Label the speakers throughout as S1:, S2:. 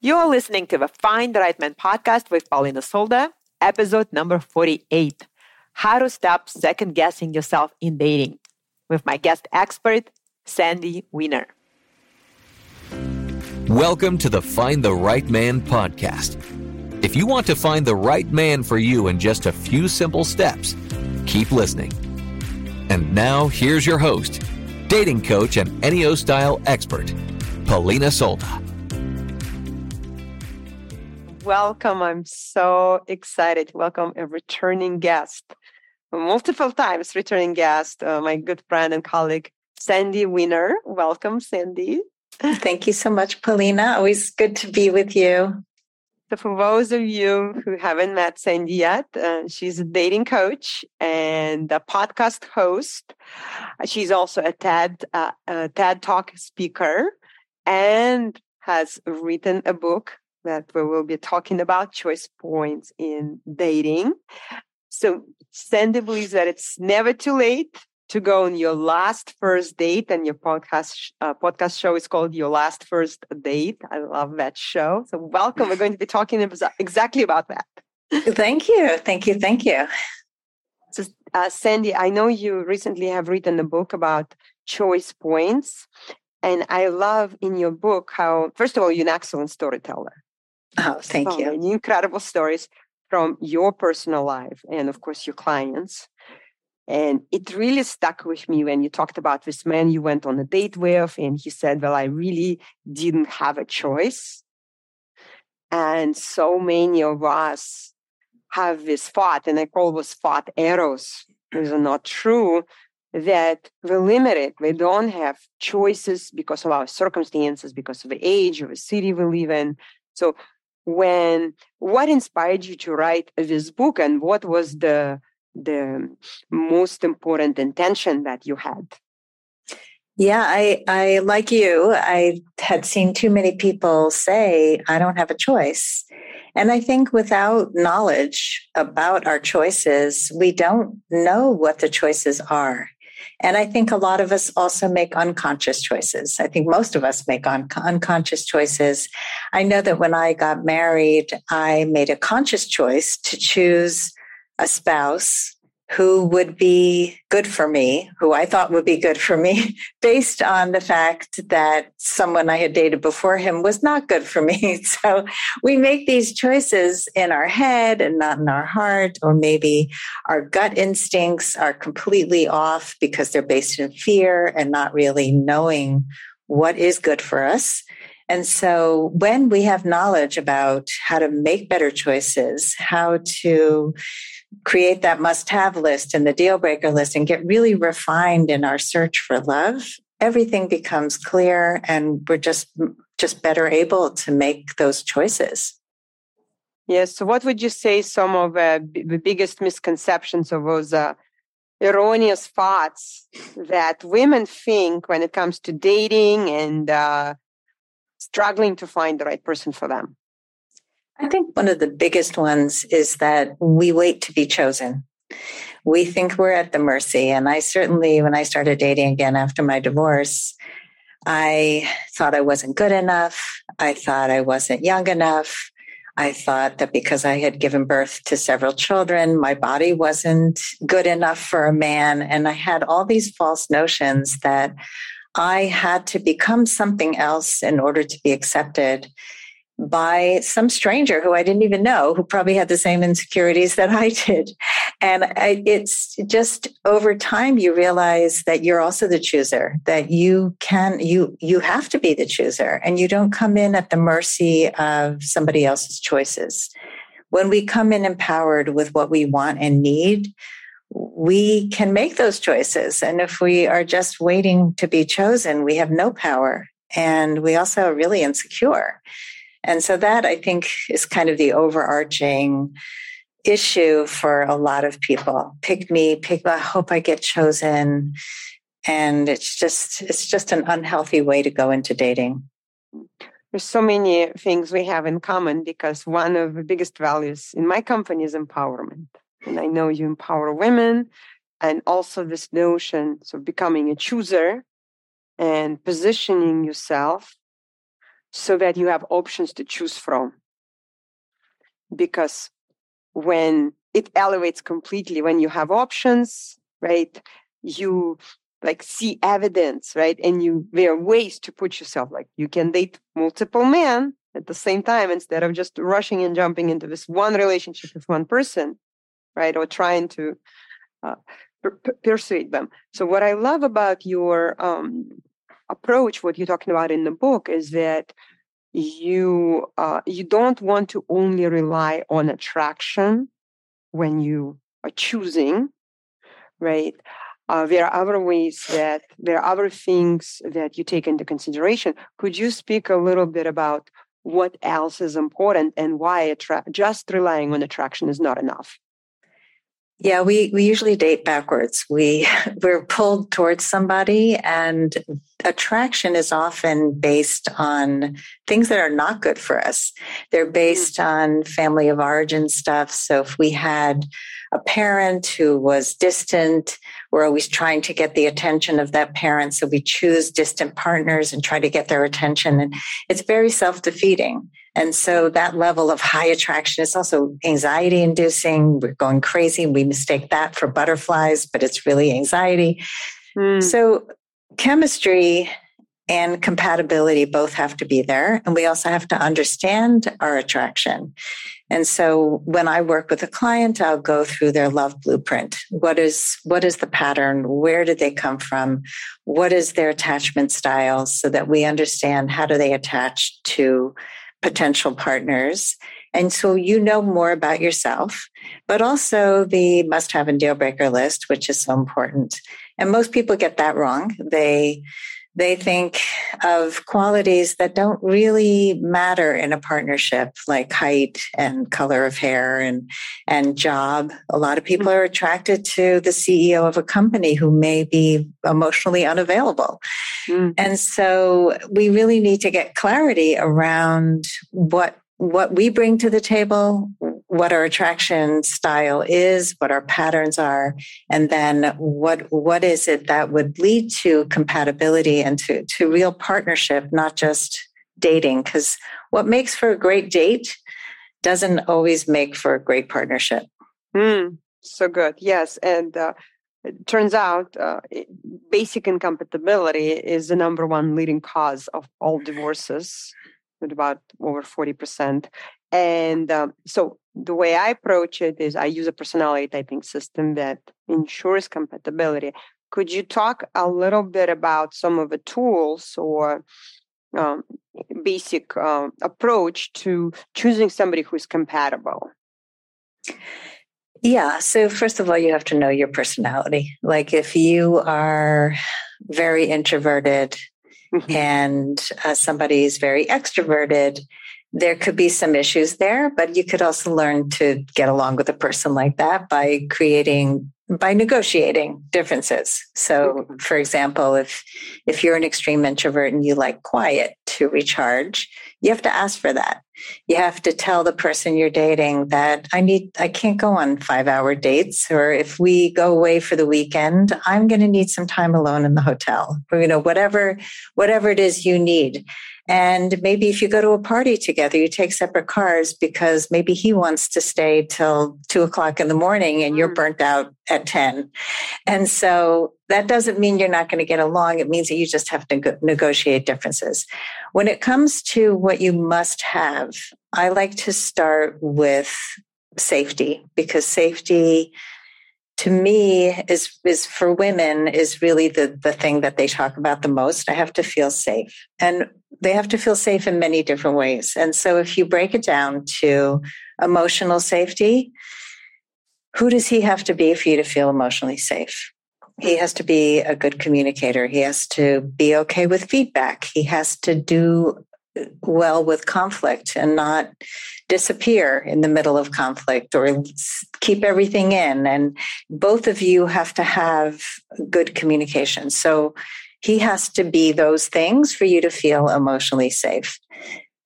S1: You're listening to the Find the Right Man podcast with Polina Solda, episode number 48 How to Stop Second Guessing Yourself in Dating, with my guest expert, Sandy Weiner.
S2: Welcome to the Find the Right Man podcast. If you want to find the right man for you in just a few simple steps, keep listening. And now, here's your host, dating coach and Enneagram style expert, Polina Solda
S1: welcome. I'm so excited. Welcome a returning guest, multiple times returning guest, uh, my good friend and colleague, Sandy Weiner. Welcome, Sandy.
S3: Thank you so much, Polina. Always good to be with you.
S1: So, for those of you who haven't met Sandy yet, uh, she's a dating coach and a podcast host. She's also a TED uh, a TED Talk speaker and has written a book that we will be talking about choice points in dating. So Sandy believes that it's never too late to go on your last first date, and your podcast uh, podcast show is called Your Last First Date. I love that show. So welcome. We're going to be talking exactly about that.
S3: Thank you, thank you, thank you.
S1: So, uh, Sandy, I know you recently have written a book about choice points, and I love in your book how, first of all, you're an excellent storyteller.
S3: Oh, thank you.
S1: Incredible stories from your personal life and, of course, your clients. And it really stuck with me when you talked about this man you went on a date with, and he said, Well, I really didn't have a choice. And so many of us have this thought, and I call this thought arrows. These are not true that we're limited. We don't have choices because of our circumstances, because of the age of the city we live in. So when what inspired you to write this book and what was the the most important intention that you had?
S3: Yeah i i like you i had seen too many people say i don't have a choice. And i think without knowledge about our choices we don't know what the choices are and I think a lot of us also make unconscious choices. I think most of us make un- unconscious choices. I know that when I got married, I made a conscious choice to choose a spouse who would be good for me, who I thought would be good for me, based on the fact that someone I had dated before him was not good for me. So we make these choices in our head and not in our heart, or maybe our gut instincts are completely off because they're based in fear and not really knowing what is good for us. And so when we have knowledge about how to make better choices, how to create that must have list and the deal breaker list and get really refined in our search for love, everything becomes clear and we're just just better able to make those choices.
S1: Yes. So, what would you say some of uh, b- the biggest misconceptions of those uh, erroneous thoughts that women think when it comes to dating and uh, struggling to find the right person for them?
S3: I think one of the biggest ones is that we wait to be chosen. We think we're at the mercy. And I certainly, when I started dating again after my divorce, I thought I wasn't good enough. I thought I wasn't young enough. I thought that because I had given birth to several children, my body wasn't good enough for a man. And I had all these false notions that I had to become something else in order to be accepted by some stranger who I didn't even know, who probably had the same insecurities that I did. And I, it's just over time you realize that you're also the chooser, that you can, you, you have to be the chooser and you don't come in at the mercy of somebody else's choices. When we come in empowered with what we want and need, we can make those choices. And if we are just waiting to be chosen, we have no power and we also are really insecure. And so that I think is kind of the overarching issue for a lot of people. Pick me, pick I hope I get chosen. And it's just it's just an unhealthy way to go into dating.
S1: There's so many things we have in common because one of the biggest values in my company is empowerment. And I know you empower women and also this notion of becoming a chooser and positioning yourself so that you have options to choose from. Because when it elevates completely, when you have options, right, you like see evidence, right? And you there are ways to put yourself like you can date multiple men at the same time instead of just rushing and jumping into this one relationship with one person, right? Or trying to uh, persuade them. So what I love about your um, approach, what you're talking about in the book, is that you uh, you don't want to only rely on attraction when you are choosing, right? Uh, there are other ways that there are other things that you take into consideration. Could you speak a little bit about what else is important and why attra- just relying on attraction is not enough?
S3: Yeah, we, we usually date backwards. We we're pulled towards somebody and attraction is often based on things that are not good for us. They're mm. based on family of origin stuff. So if we had a parent who was distant, we're always trying to get the attention of that parent. So we choose distant partners and try to get their attention. And it's very self-defeating. And so that level of high attraction is also anxiety inducing. We're going crazy. We mistake that for butterflies, but it's really anxiety. Mm. So chemistry and compatibility both have to be there. And we also have to understand our attraction. And so when I work with a client, I'll go through their love blueprint. What is, what is the pattern? Where did they come from? What is their attachment style so that we understand how do they attach to potential partners. And so you know more about yourself, but also the must have and deal breaker list, which is so important. And most people get that wrong. They, they think of qualities that don't really matter in a partnership, like height and color of hair and, and job. A lot of people are attracted to the CEO of a company who may be emotionally unavailable. Mm. And so we really need to get clarity around what what we bring to the table, what our attraction style is, what our patterns are, and then what what is it that would lead to compatibility and to, to real partnership, not just dating. Because what makes for a great date doesn't always make for a great partnership.
S1: Mm, so good. Yes. And uh, it turns out uh, basic incompatibility is the number one leading cause of all divorces with about over 40%. And um, so the way I approach it is I use a personality typing system that ensures compatibility. Could you talk a little bit about some of the tools or um, basic uh, approach to choosing somebody who is compatible?
S3: Yeah. So, first of all, you have to know your personality. Like, if you are very introverted mm-hmm. and uh, somebody is very extroverted, there could be some issues there, but you could also learn to get along with a person like that by creating by negotiating differences. So, for example, if if you're an extreme introvert and you like quiet to recharge, you have to ask for that. You have to tell the person you're dating that I need I can't go on 5-hour dates or if we go away for the weekend, I'm going to need some time alone in the hotel. Or you know, whatever whatever it is you need. And maybe if you go to a party together, you take separate cars because maybe he wants to stay till two o'clock in the morning and you're mm. burnt out at 10. And so that doesn't mean you're not going to get along. It means that you just have to negotiate differences. When it comes to what you must have, I like to start with safety because safety to me is is for women is really the the thing that they talk about the most. I have to feel safe. And they have to feel safe in many different ways. And so if you break it down to emotional safety who does he have to be for you to feel emotionally safe? He has to be a good communicator. He has to be okay with feedback. He has to do well with conflict and not disappear in the middle of conflict or keep everything in. And both of you have to have good communication. So he has to be those things for you to feel emotionally safe.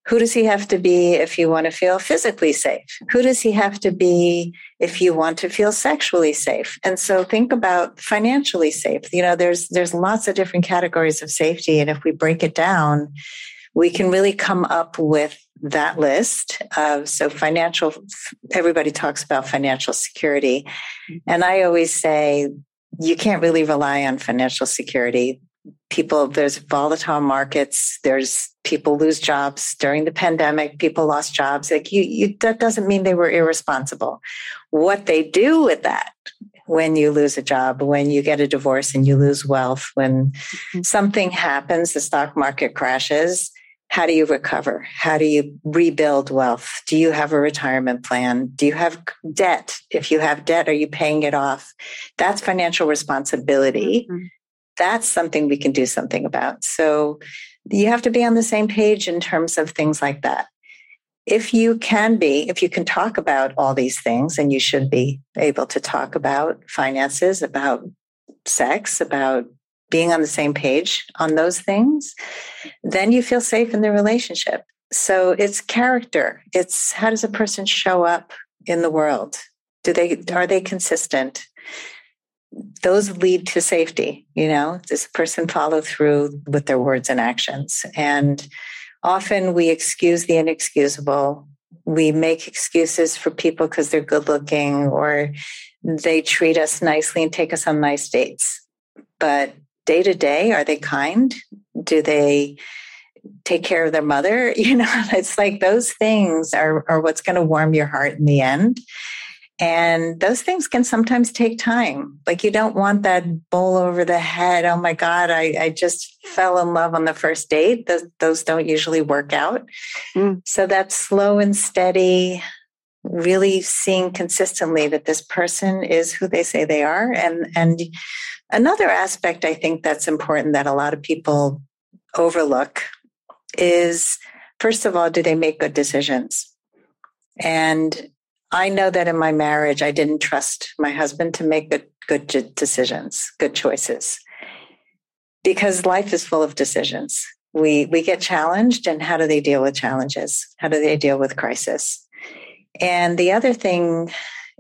S3: Who does he have to be if you want to feel physically safe? Who does he have to be if you want to feel sexually safe? And so think about financially safe. You know, there's there's lots of different categories of safety and if we break it down, we can really come up with that list of so financial everybody talks about financial security. And i always say you can't really rely on financial security. People there's volatile markets. There's people lose jobs. During the pandemic people lost jobs. Like you, you that doesn't mean they were irresponsible. What they do with that when you lose a job, when you get a divorce and you lose wealth, when mm-hmm. something happens, the stock market crashes, how do you recover? How do you rebuild wealth? Do you have a retirement plan? Do you have debt? If you have debt, are you paying it off? That's financial responsibility. Mm-hmm. That's something we can do something about. So you have to be on the same page in terms of things like that if you can be, if you can talk about all these things, and you should be able to talk about finances, about sex, about being on the same page on those things, then you feel safe in the relationship. So it's character. It's how does a person show up in the world? Do they are they consistent? Those lead to safety, you know, does a person follow through with their words and actions? And often we excuse the inexcusable. We make excuses for people because they're good looking or they treat us nicely and take us on nice dates. But day to day, are they kind? Do they take care of their mother? You know, it's like those things are, are what's going to warm your heart in the end. And those things can sometimes take time. Like you don't want that bowl over the head. Oh my God, I, I just fell in love on the first date. Those, those don't usually work out. Mm. So that slow and steady, really seeing consistently that this person is who they say they are. And, and another aspect I think that's important that a lot of people overlook is first of all, do they make good decisions? And I know that in my marriage, I didn't trust my husband to make good, good decisions, good choices, because life is full of decisions. We, we get challenged, and how do they deal with challenges? How do they deal with crisis? And the other thing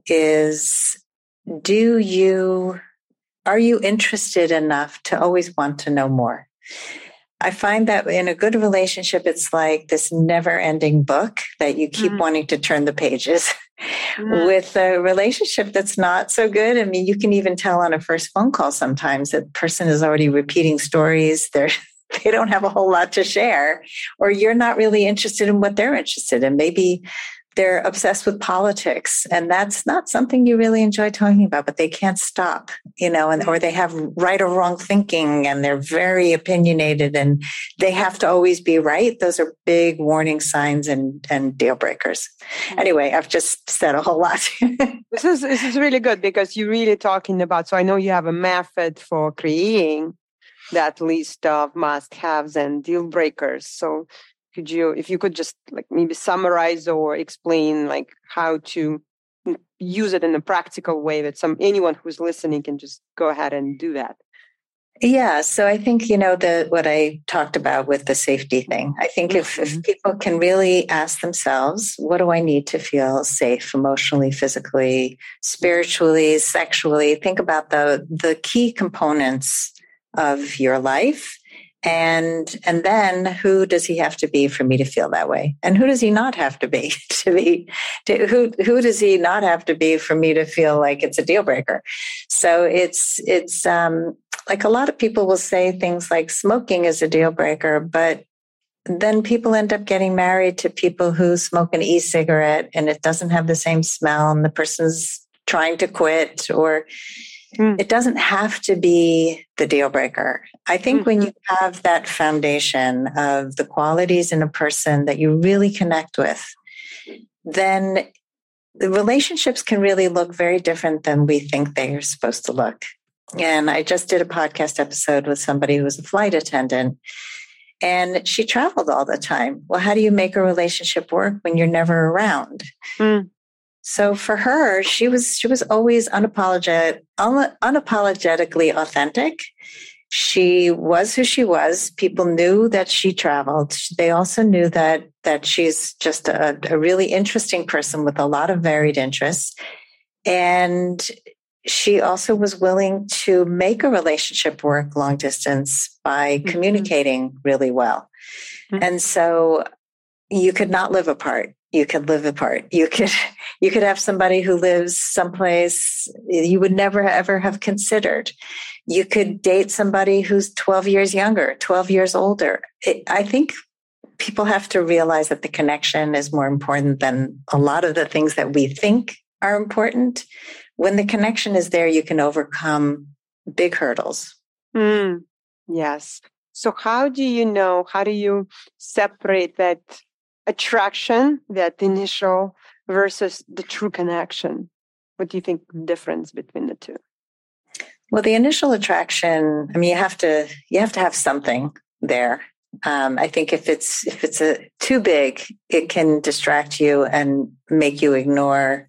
S3: is, do you, are you interested enough to always want to know more? I find that in a good relationship, it's like this never ending book that you keep mm. wanting to turn the pages. Mm. With a relationship that's not so good, I mean, you can even tell on a first phone call sometimes that person is already repeating stories. They're they don't have a whole lot to share, or you're not really interested in what they're interested in. Maybe they're obsessed with politics and that's not something you really enjoy talking about but they can't stop you know and or they have right or wrong thinking and they're very opinionated and they have to always be right. Those are big warning signs and and deal breakers. Mm-hmm. anyway i've just said a whole lot.
S1: This is this is really good because you're really talking about so i know you have a method for creating that list of must haves and deal breakers so could you if you could just like maybe summarize or explain like how to use it in a practical way that some anyone who's listening can just go ahead and do that
S3: yeah so i think you know the what i talked about with the safety thing i think mm-hmm. if, if mm-hmm. people can really ask themselves what do i need to feel safe emotionally physically spiritually sexually think about the the key components of your life and and then who does he have to be for me to feel that way? And who does he not have to be to be to, who who does he not have to be for me to feel like it's a deal breaker? So it's it's um like a lot of people will say things like smoking is a deal breaker but then people end up getting married to people who smoke an e-cigarette and it doesn't have the same smell and the person's trying to quit or Mm. It doesn't have to be the deal breaker. I think mm-hmm. when you have that foundation of the qualities in a person that you really connect with, then the relationships can really look very different than we think they are supposed to look. And I just did a podcast episode with somebody who was a flight attendant and she traveled all the time. Well, how do you make a relationship work when you're never around? Mm. So for her, she was she was always unapologetic, unapologetically authentic. She was who she was. People knew that she traveled. They also knew that that she's just a, a really interesting person with a lot of varied interests. And she also was willing to make a relationship work long distance by mm-hmm. communicating really well. Mm-hmm. And so you could not live apart. You could live apart. You could you could have somebody who lives someplace you would never ever have considered. You could date somebody who's 12 years younger, 12 years older. It, I think people have to realize that the connection is more important than a lot of the things that we think are important. When the connection is there, you can overcome big hurdles.
S1: Mm, yes. So, how do you know? How do you separate that attraction, that initial, versus the true connection? What do you think the difference between the two?
S3: Well, the initial attraction. I mean, you have to you have to have something there. Um, I think if it's if it's a too big, it can distract you and make you ignore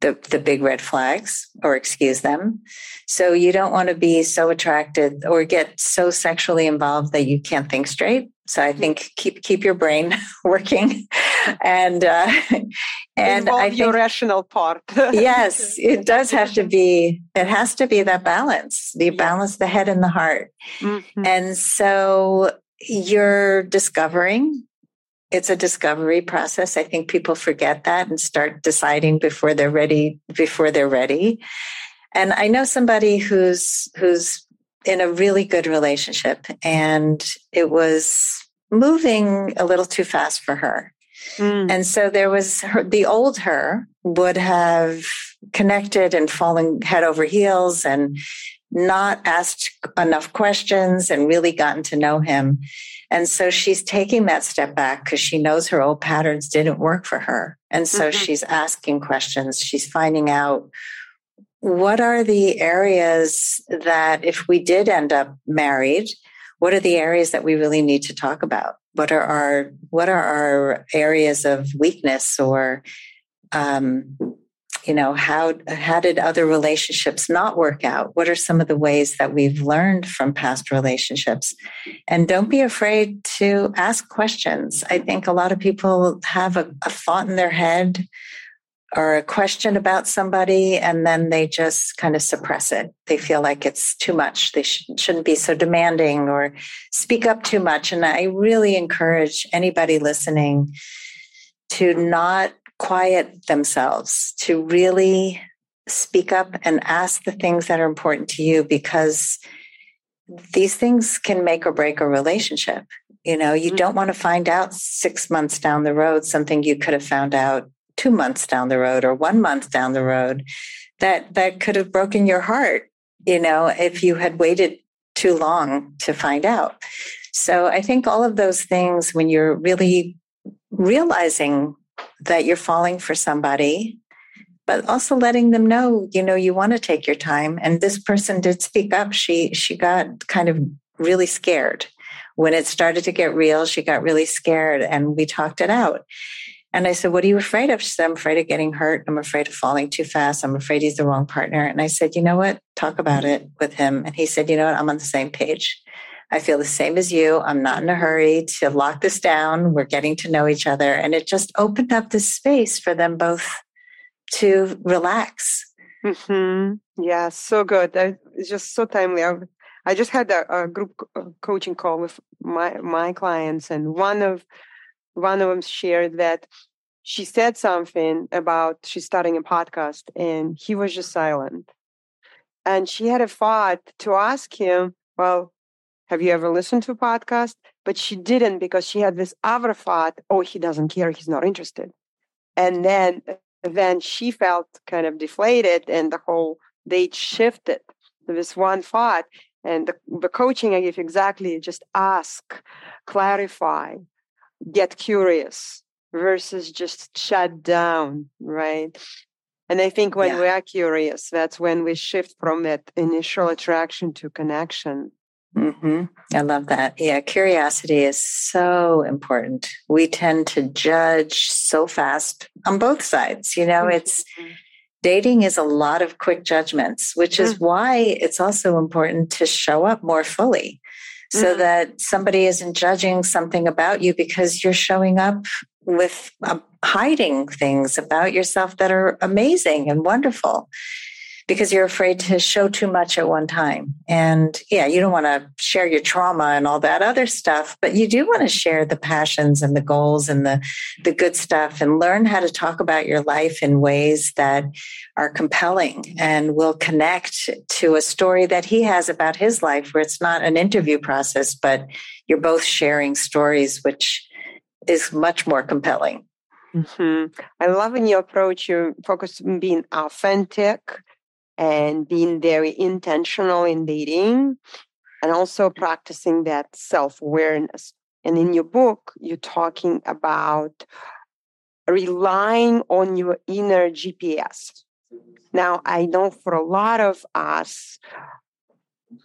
S3: the, the big red flags or excuse them. So you don't want to be so attracted or get so sexually involved that you can't think straight. So I think keep keep your brain working, and uh,
S1: and Involve I think, your rational part.
S3: yes, it does have to be. It has to be that balance. The balance the head and the heart, mm-hmm. and so you're discovering it's a discovery process. I think people forget that and start deciding before they're ready, before they're ready. And I know somebody who's, who's in a really good relationship and it was moving a little too fast for her. Mm. And so there was her, the old her would have connected and fallen head over heels and not asked enough questions and really gotten to know him. And so she's taking that step back because she knows her old patterns didn't work for her. And so mm-hmm. she's asking questions. She's finding out what are the areas that if we did end up married, what are the areas that we really need to talk about? What are our what are our areas of weakness or um, you know how how did other relationships not work out? What are some of the ways that we've learned from past relationships? And don't be afraid to ask questions. I think a lot of people have a, a thought in their head or a question about somebody and then they just kind of suppress it. They feel like it's too much. They sh- shouldn't be so demanding or speak up too much. And i really encourage anybody listening to not quiet themselves, to really speak up and ask the things that are important to you because these things can make or break a relationship. You know, you mm-hmm. don't want to find out six months down the road something you could have found out two months down the road or one month down the road that that could have broken your heart you know if you had waited too long to find out so i think all of those things when you're really realizing that you're falling for somebody but also letting them know you know you want to take your time. And this person did speak up. She she got kind of really scared. When it started to get real she got really scared and we talked it out. And i said what are you afraid of? She said i'm afraid of getting hurt. I'm afraid of falling too fast. I'm afraid he's the wrong partner. And i said you know what? Talk about it with him. And he said you know what? I'm on the same page I feel the same as you. I'm not in a hurry to lock this down. We're getting to know each other. And it just opened up this space for them both to relax.
S1: Mm-hmm. Yeah, so good. It's just so timely. I, I just had a, a group coaching call with my my clients, and one of one of them shared that she said something about she's starting a podcast, and he was just silent. And she had a thought to ask him, "Well, have you ever listened to a podcast? But she didn't because she had this other thought, oh, he doesn't care, he's not interested. And then uh, then she felt kind of deflated and the whole date shifted to this one thought. And the, the coaching I give exactly just ask, clarify, get curious versus just shut down, right? And I think when yeah. we are curious, that's when we shift from that initial attraction to connection.
S3: Mm-hmm. I love that. Yeah, curiosity is so important. We tend to judge so fast on both sides. You know, it's mm-hmm. dating is a lot of quick judgments, which is mm-hmm. why it's also important to show up more fully so mm-hmm. that somebody isn't judging something about you because you're showing up with uh, hiding things about yourself that are amazing and wonderful because you're afraid to show too much at one time. And yeah, you don't want to share your trauma and all that other stuff, but you do want to share the passions and the goals and the, the good stuff and learn how to talk about your life in ways that are compelling and will connect to a story that he has about his life where it's not an interview process, but you're both sharing stories, which is much more compelling.
S1: Mm-hmm. I love in your approach, you focus on being authentic and being very intentional in dating and also practicing that self awareness. And in your book, you're talking about relying on your inner GPS. Now, I know for a lot of us,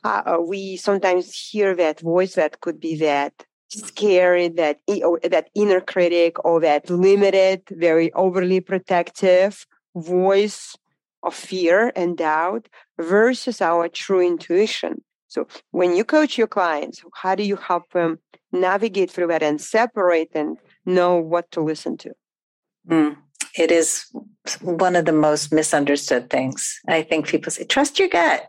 S1: uh, we sometimes hear that voice that could be that scary, that that inner critic, or that limited, very overly protective voice of fear and doubt versus our true intuition. So when you coach your clients, how do you help them navigate through that and separate and know what to listen to?
S3: Mm, it is one of the most misunderstood things. I think people say, trust your gut.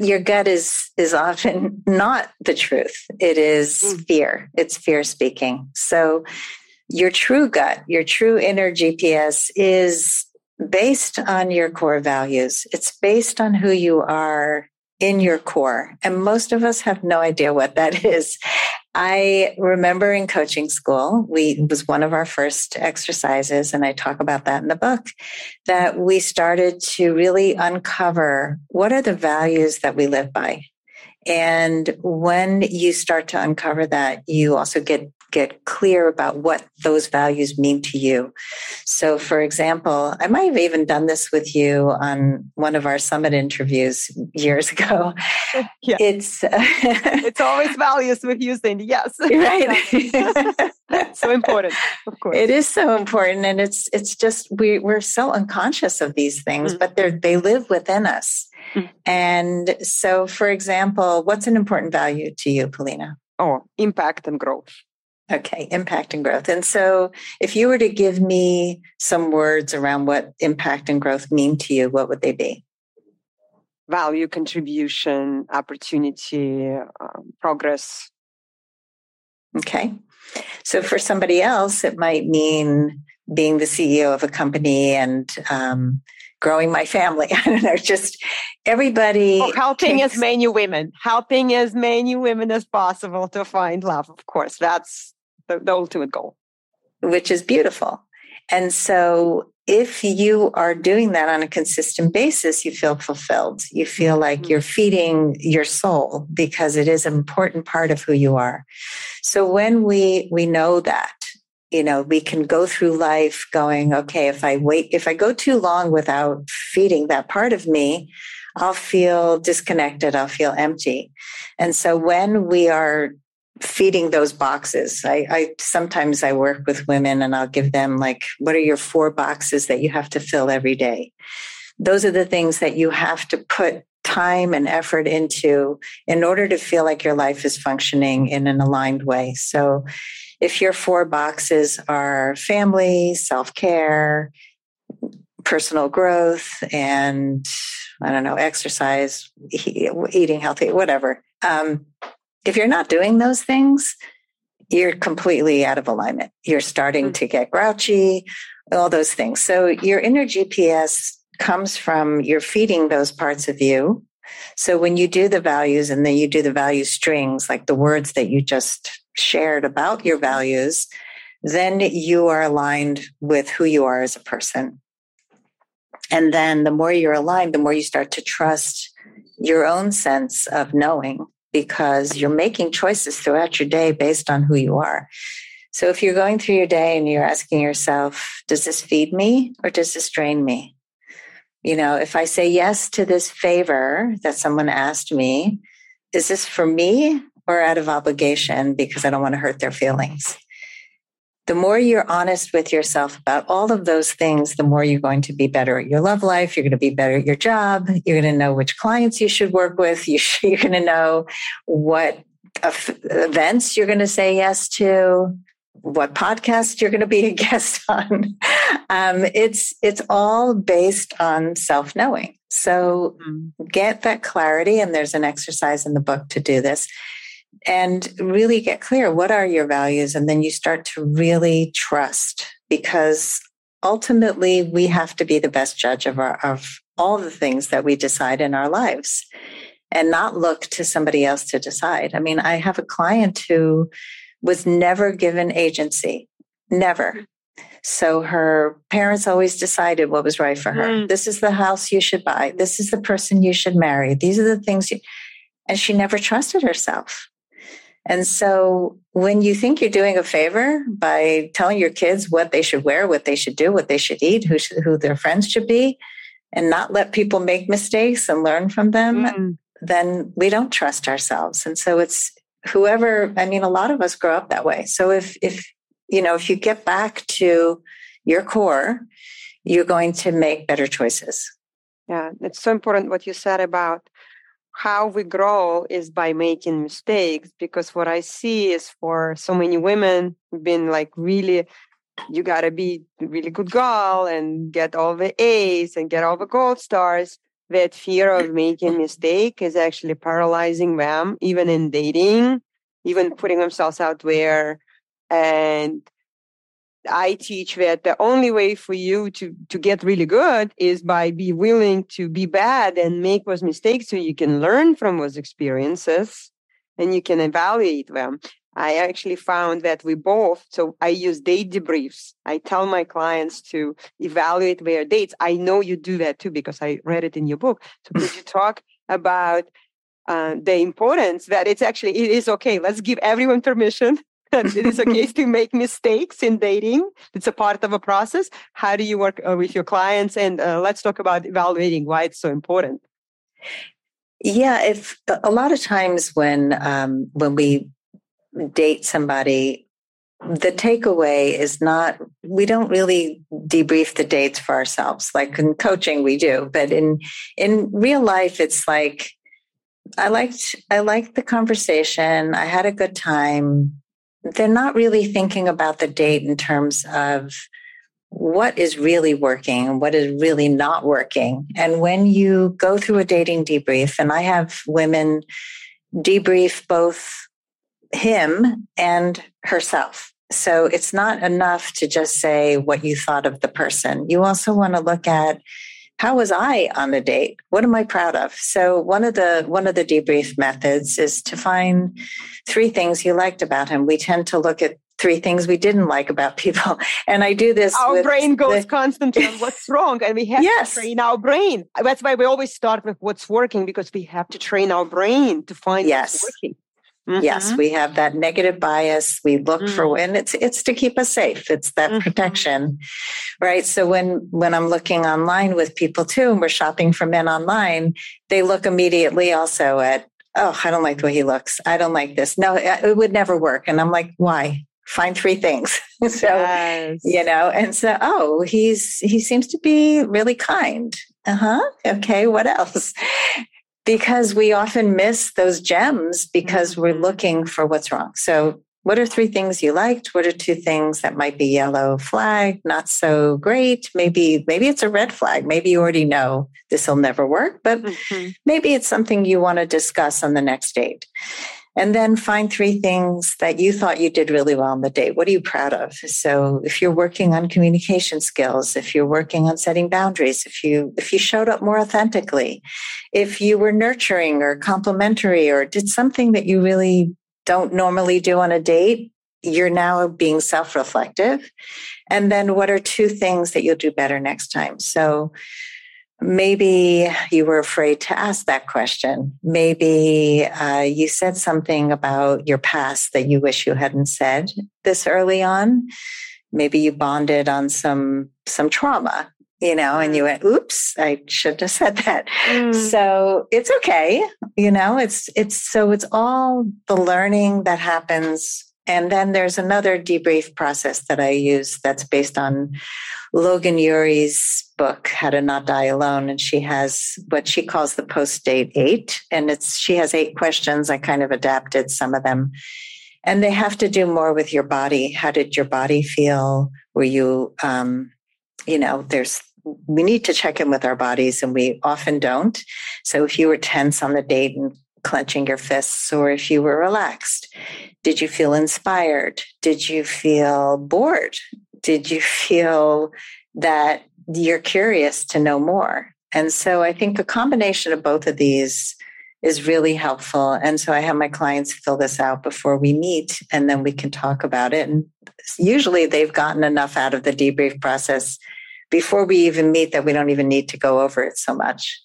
S3: your gut is is often not the truth. It is mm. fear. It's fear speaking. So your true gut, your true inner GPS is based on your core values. It's based on who you are in your core. And most of us have no idea what that is. I remember in coaching school, we it was one of our first exercises, and I talk about that in the book, that we started to really uncover what are the values that we live by. And when you start to uncover that, you also get get clear about what those values mean to you. So, for example, I might have even done this with you on one of our summit interviews years ago.
S1: Yeah. It's it's always values with you, Cindy. Yes,
S3: right.
S1: so important, of course.
S3: It is so important, and it's it's just we we're so unconscious of these things, mm-hmm. but they they live within us. Mm-hmm. And so, for example, what's an important value to you, Polina?
S1: Oh, impact and growth.
S3: Okay, impact and growth. And so, if you were to give me some words around what impact and growth mean to you, what would they be?
S1: Value, contribution, opportunity, um, progress.
S3: Okay. So, for somebody else, it might mean being the CEO of a company and um, growing my family. I don't know, just everybody.
S1: Oh, helping as many women, helping as many women as possible to find love. Of course, that's the, the ultimate goal.
S3: Which is beautiful. And so if you are doing that on a consistent basis, you feel fulfilled. You feel like mm-hmm. you're feeding your soul because it is an important part of who you are. So when we we know that, you know, we can go through life going, okay, if I wait, if I go too long without feeding that part of me, I'll feel disconnected. I'll feel empty. And so when we are feeding those boxes. I, I, sometimes I work with women and I'll give them like, what are your four boxes that you have to fill every day? Those are the things that you have to put time and effort into in order to feel like your life is functioning in an aligned way. So if your four boxes are family, self-care, personal growth, and I don't know, exercise, eating healthy, whatever. Um, if you're not doing those things, you're completely out of alignment. You're starting mm-hmm. to get grouchy, all those things. So your inner GPS comes from you're feeding those parts of you. So when you do the values and then you do the value strings, like the words that you just shared about your values, then you are aligned with who you are as a person. And then the more you're aligned, the more you start to trust your own sense of knowing because you're making choices throughout your day based on who you are. So if you're going through your day and you're asking yourself, does this feed me or does this drain me? You know, if I say yes to this favor that someone asked me, is this for me or out of obligation because I don't want to hurt their feelings? The more you're honest with yourself about all of those things, the more you're going to be better at your love life. You're going to be better at your job. You're going to know which clients you should work with. You are going to know what events you're going to say yes to, what podcast you're going to be a guest on. Um, it's it's all based on self knowing. So mm-hmm. get that clarity, and there's an exercise in the book to do this. And really get clear what are your values, and then you start to really trust because ultimately we have to be the best judge of our of all the things that we decide in our lives and not look to somebody else to decide. I mean, I have a client who was never given agency, never. So her parents always decided what was right for her. Mm. This is the house you should buy. This is the person you should marry. These are the things you, and she never trusted herself. And so when you think you're doing a favor by telling your kids what they should wear, what they should do, what they should eat, who, should, who their friends should be, and not let people make mistakes and learn from them, mm. then we don't trust ourselves. And so it's whoever, I mean, a lot of us grow up that way. So if, if, you know, if you get back to your core, you're going to make better choices.
S1: Yeah, it's so important what you said about how we grow is by making mistakes because what i see is for so many women been like really you got to be really good girl and get all the a's and get all the gold stars. That fear of making mistake is actually paralyzing them even in dating even putting themselves out there. And I teach that the only way for you to to get really good is by be willing to be bad and make those mistakes so you can learn from those experiences and you can evaluate them. I actually found that we both, so I use date debriefs. I tell my clients to evaluate their dates. I know you do that too because I read it in your book. So could you talk about uh, the importance that it's actually, it is okay. Let's give everyone permission it is okay to make mistakes in dating. It's a part of a process. How do you work uh, with your clients? And uh, let's talk about evaluating why it's so important.
S3: Yeah, if a lot of times when um, when we date somebody, the takeaway is not we don't really debrief the dates for ourselves. Like in coaching, we do, but in in real life, it's like I liked I liked the conversation. I had a good time they're not really thinking about the date in terms of what is really working and what is really not working. And when you go through a dating debrief, and I have women debrief both him and herself. So it's not enough to just say what you thought of the person. You also want to look at how was I on the date? What am I proud of? So one of the one of the debrief methods is to find three things you liked about him. We tend to look at three things we didn't like about people. And I do this.
S1: Our brain goes the, constantly on what's wrong, and we have yes. to train our brain. That's why we always start with what's working because we have to train our brain to find yes. what's working.
S3: Mm-hmm. Yes, we have that negative bias. We look mm-hmm. for when it's it's to keep us safe. It's that mm-hmm. protection. Right? So when when I'm looking online with people too and we're shopping for men online, they look immediately also at oh, I don't like the way he looks. I don't like this. No, it would never work. And I'm like, why? Find three things. so, yes. you know, and so, oh, he's, he seems to be really kind. Uh huh. Okay. What else? Because we often miss those gems because we're mm-hmm. looking for what's wrong. So, what are three things you liked? What are two things that might be yellow flag, not so great? Maybe maybe it's a red flag. Maybe you already know this will never work, but mm-hmm. maybe it's something you want to discuss on the next date. And then find three things that you thought you did really well on the date. What are you proud of? So if you're working on communication skills, if you're working on setting boundaries, if you if you showed up more authentically, if you were nurturing or complimentary or did something that you really don't normally do on a date, you're now being self-reflective. And then what are two things that you'll do better next time? So maybe you were afraid to ask that question. Maybe uh, you said something about your past that you wish you hadn't said this early on. Maybe you bonded on some some trauma, you know, and you went, "Oops, I shouldn't have said that." Mm. So it's okay, you know. It's it's so it's all the learning that happens and then there's another debrief process that I use that's based on Logan Ury's book, How to Not Die Alone. And she has what she calls the post date eight. And it's she has eight questions. I kind of adapted some of them. And they have to do more with your body. How did your body feel? Were you um, you know, there's we need to check in with our bodies and we often don't. So if you were tense on the date and clenching your fists, or if you were relaxed, did you feel inspired? Did you feel bored? Did you feel that you're curious to know more? And so I think a combination of both of these is really helpful. And so I have my clients fill this out before we meet, and then we can talk about it. And usually they've gotten enough out of the debrief process before we even meet that we don't even need to go over it so much.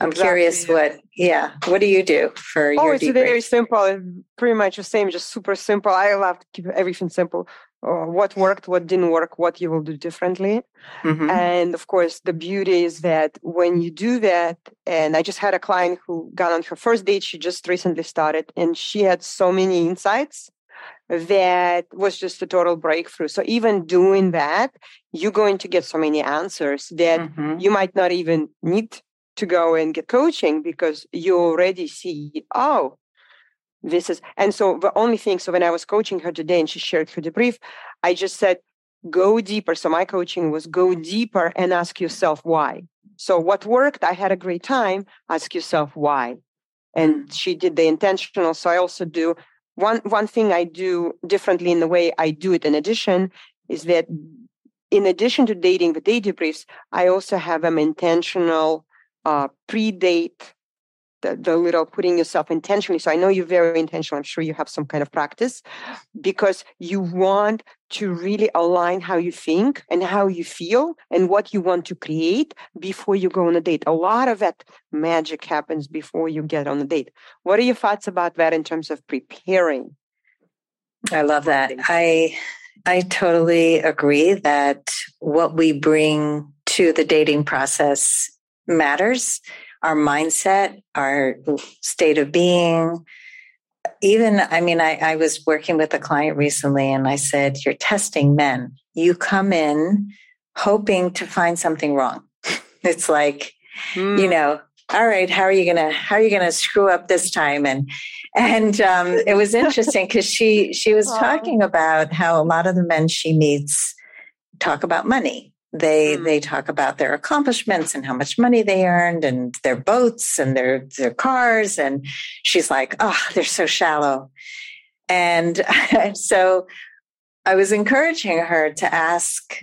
S3: I'm exactly. curious what, yeah, what do you do for
S1: oh,
S3: your
S1: it's
S3: debrief?
S1: very simple. Pretty much the same, just super simple. I love to keep everything simple. Uh, what worked, what didn't work, what you will do differently. Mm-hmm. And of course, the beauty is that when you do that, and I just had a client who got on her first date, she just recently started, and she had so many insights that was just a total breakthrough. So even doing that, you're going to get so many answers that mm-hmm. you might not even need to go and get coaching because you already see, oh, this is and so the only thing so when i was coaching her today and she shared her debrief i just said go deeper. So my coaching was go deeper and ask yourself why. So what worked i had a great time ask yourself why. And she did the intentional so i also do one one thing i do differently in the way i do it in addition is that in addition to dating the day debriefs i also have an intentional uh, pre-date the, the little putting yourself intentionally. So I know you're very intentional. I'm sure you have some kind of practice because you want to really align how you think and how you feel and what you want to create before you go on a date. A lot of that magic happens before you get on a date. What are your thoughts about that in terms of preparing?
S3: I love that. I I totally agree that what we bring to the dating process matters our mindset, our state of being. Even, I mean, I, I was working with a client recently and I said, You're testing men. You come in hoping to find something wrong. it's like, mm. you know, all right, how are you gonna how are you gonna screw up this time? And and um, it was interesting because she she was talking about how a lot of the men she meets talk about money they mm. they talk about their accomplishments and how much money they earned and their boats and their their cars. And she's like oh they're so shallow. And so i was encouraging her to ask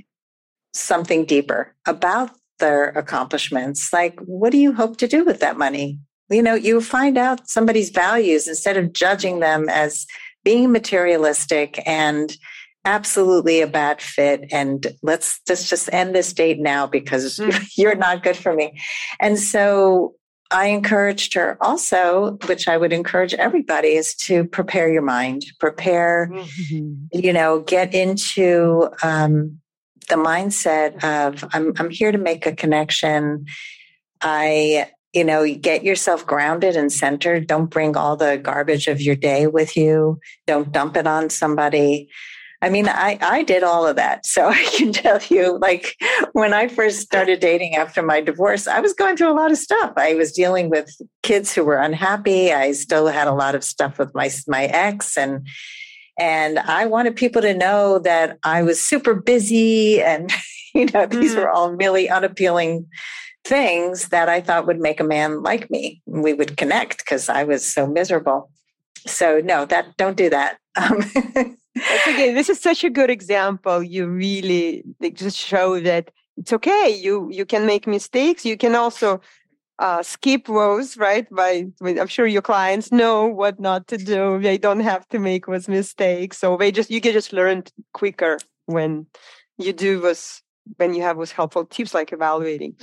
S3: something deeper about their accomplishments. Like what do you hope to do with that money? You know you find out somebody's values instead of judging them as being materialistic and absolutely a bad fit and let's just just end this date now because mm. you're not good for me. And so i encouraged her also which i would encourage everybody is to prepare your mind. Prepare mm-hmm. you know get into um, the mindset of I'm, I'm here to make a connection. I you know get yourself grounded and centered. Don't bring all the garbage of your day with you. Don't dump it on somebody I mean, I, I did all of that. So I can tell you, like, when I first started dating after my divorce, I was going through a lot of stuff. I was dealing with kids who were unhappy. I still had a lot of stuff with my, my ex and, and I wanted people to know that I was super busy and, you know, these mm-hmm. were all really unappealing things that I thought would make a man like me. We would connect because I was so miserable. So no, that don't do that. Um,
S1: That's okay. This is such a good example. You really just show that it's okay. You you can make mistakes. You can also uh, skip those, right? By I'm sure your clients know what not to do. They don't have to make those mistakes. So they just you can just learn quicker when you do this when you have those helpful tips like evaluating.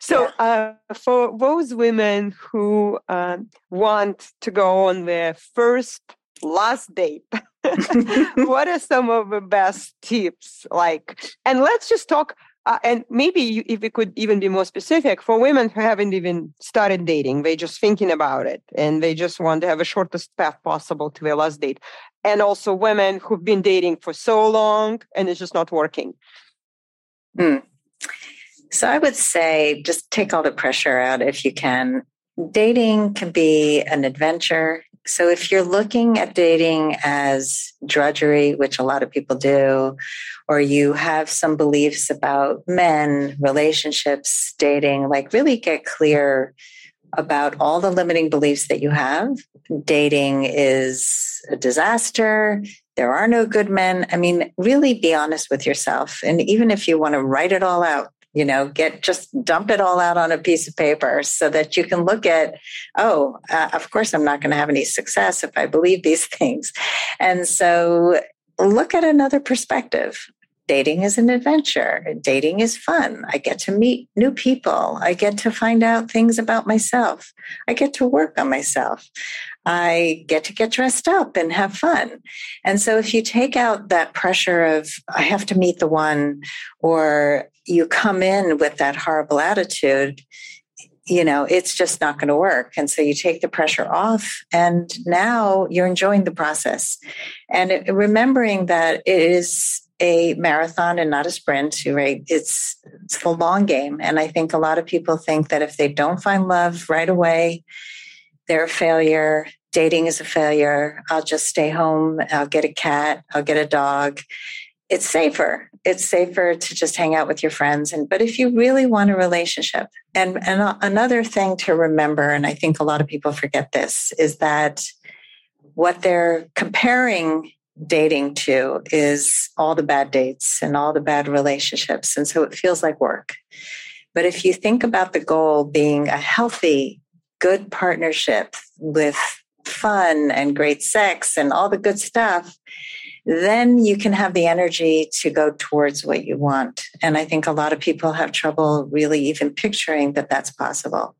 S1: So uh, for those women who uh, want to go on their first last date what are some of the best tips like and let's just talk uh, and maybe you, if we could even be more specific for women who haven't even started dating they're just thinking about it and they just want to have a shortest path possible to their last date and also women who've been dating for so long and it's just not working.
S3: Hmm. so i would say just take all the pressure out if you can. Dating can be an adventure So if you're looking at dating as drudgery, which a lot of people do, or you have some beliefs about men, relationships, dating, like really get clear about all the limiting beliefs that you have. Dating is a disaster. There are no good men. I mean, really be honest with yourself. And even if you want to write it all out, you know get just dump it all out on a piece of paper so that you can look at oh uh, of course i'm not going to have any success if i believe these things. And so look at another perspective. Dating is an adventure. Dating is fun. I get to meet new people. I get to find out things about myself. I get to work on myself I get to get dressed up and have fun. And so if you take out that pressure of, I have to meet the one, or you come in with that horrible attitude, you know, it's just not going to work. And so you take the pressure off, and now you're enjoying the process. And it, remembering that it is a marathon and not a sprint, right? It's, it's the long game. And I think a lot of people think that if they don't find love right away, they're a failure. Dating is a failure. I'll just stay home. I'll get a cat. I'll get a dog. It's safer. It's safer to just hang out with your friends. And but if you really want a relationship, and and another thing to remember, and I think a lot of people forget this, is that what they're comparing dating to is all the bad dates and all the bad relationships, and so it feels like work. But if you think about the goal being a healthy good partnership with fun and great sex and all the good stuff, then you can have the energy to go towards what you want. And I think a lot of people have trouble really even picturing that that's possible.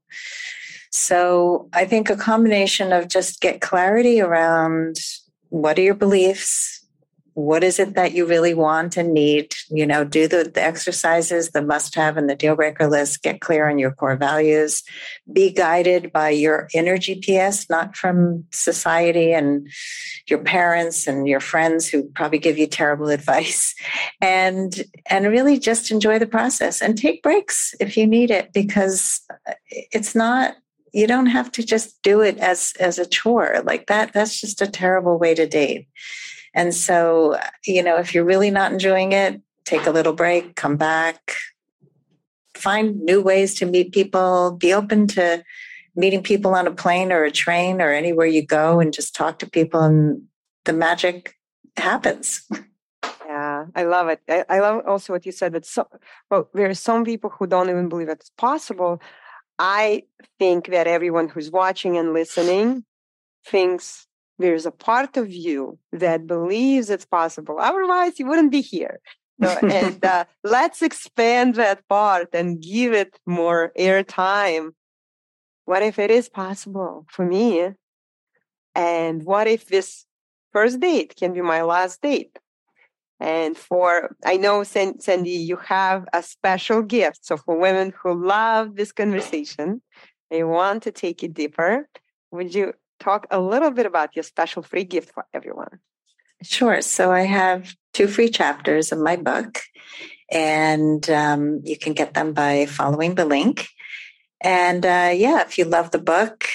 S3: So I think a combination of just get clarity around what are your beliefs? What is it that you really want and need? You know do the, the exercises the must have and the deal breaker list get clear on your core values. Be guided by your inner gps not from society and your parents and your friends who probably give you terrible advice. And and really just enjoy the process and take breaks if you need it because uh, it's not you don't have to just do it as as a chore. Like that that's just a terrible way to date and so, you know, if you're really not enjoying it, take a little break, come back, find new ways to meet people, be open to meeting people on a plane or a train or anywhere you go and just talk to people and the magic happens.
S1: Yeah, I love it. I, I love also what you said that so well, there are some people who don't even believe it's possible. I think that everyone who's watching and listening thinks there's a part of you that believes it's possible. Otherwise, you wouldn't be here. So, and uh, let's expand that part and give it more airtime. What if it is possible for me? And what if this first date can be my last date? And for, I know, Sandy, you have a special gift. So for women who love this conversation, they want to take it deeper. Would you talk a little bit about your special free gift for everyone.
S3: Sure. So I have two free chapters of my book, and um, you can get them by following the link. And uh, yeah, if you love the book,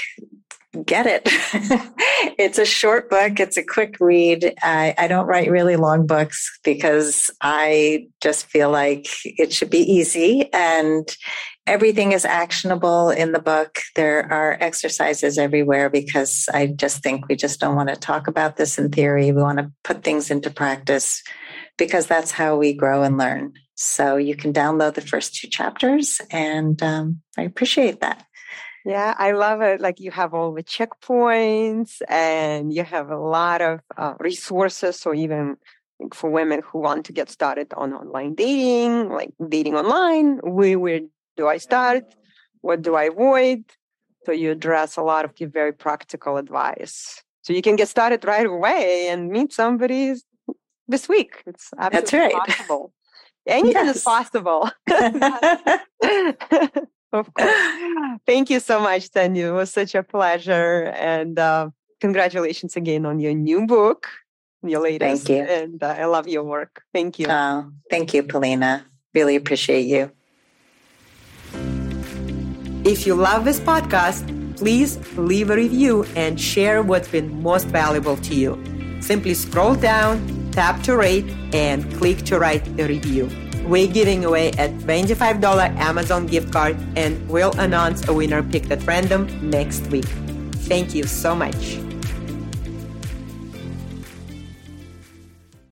S3: get it. it's a short book, it's a quick read. I, I, don't write really long books because I just feel like it should be easy and everything is actionable in the book. There are exercises everywhere because I just think we just don't want to talk about this in theory. We want to put things into practice because that's how we grow and learn. So you can download the first two chapters, and um, I appreciate that.
S1: Yeah, I love it. Like you have all the checkpoints and you have a lot of uh, resources. So even for women who want to get started on online dating, like dating online, we where do I start? What do I avoid? So you address a lot of the very practical advice. So you can get started right away and meet somebody this week. It's absolutely That's right. possible. Anything yes. is possible. of course. Thank you so much, Sandy. It was such a pleasure. And uh, congratulations again on your new book, your latest.
S3: Thank you.
S1: And uh, I love your work. Thank you.
S3: Oh, thank you, Polina. Really appreciate you.
S1: If you love this podcast, please leave a review and share what's been most valuable to you. Simply scroll down, tap to rate, and click to write a review. We're giving away a $25 Amazon gift card and we'll announce a winner picked at random next week. Thank you so much.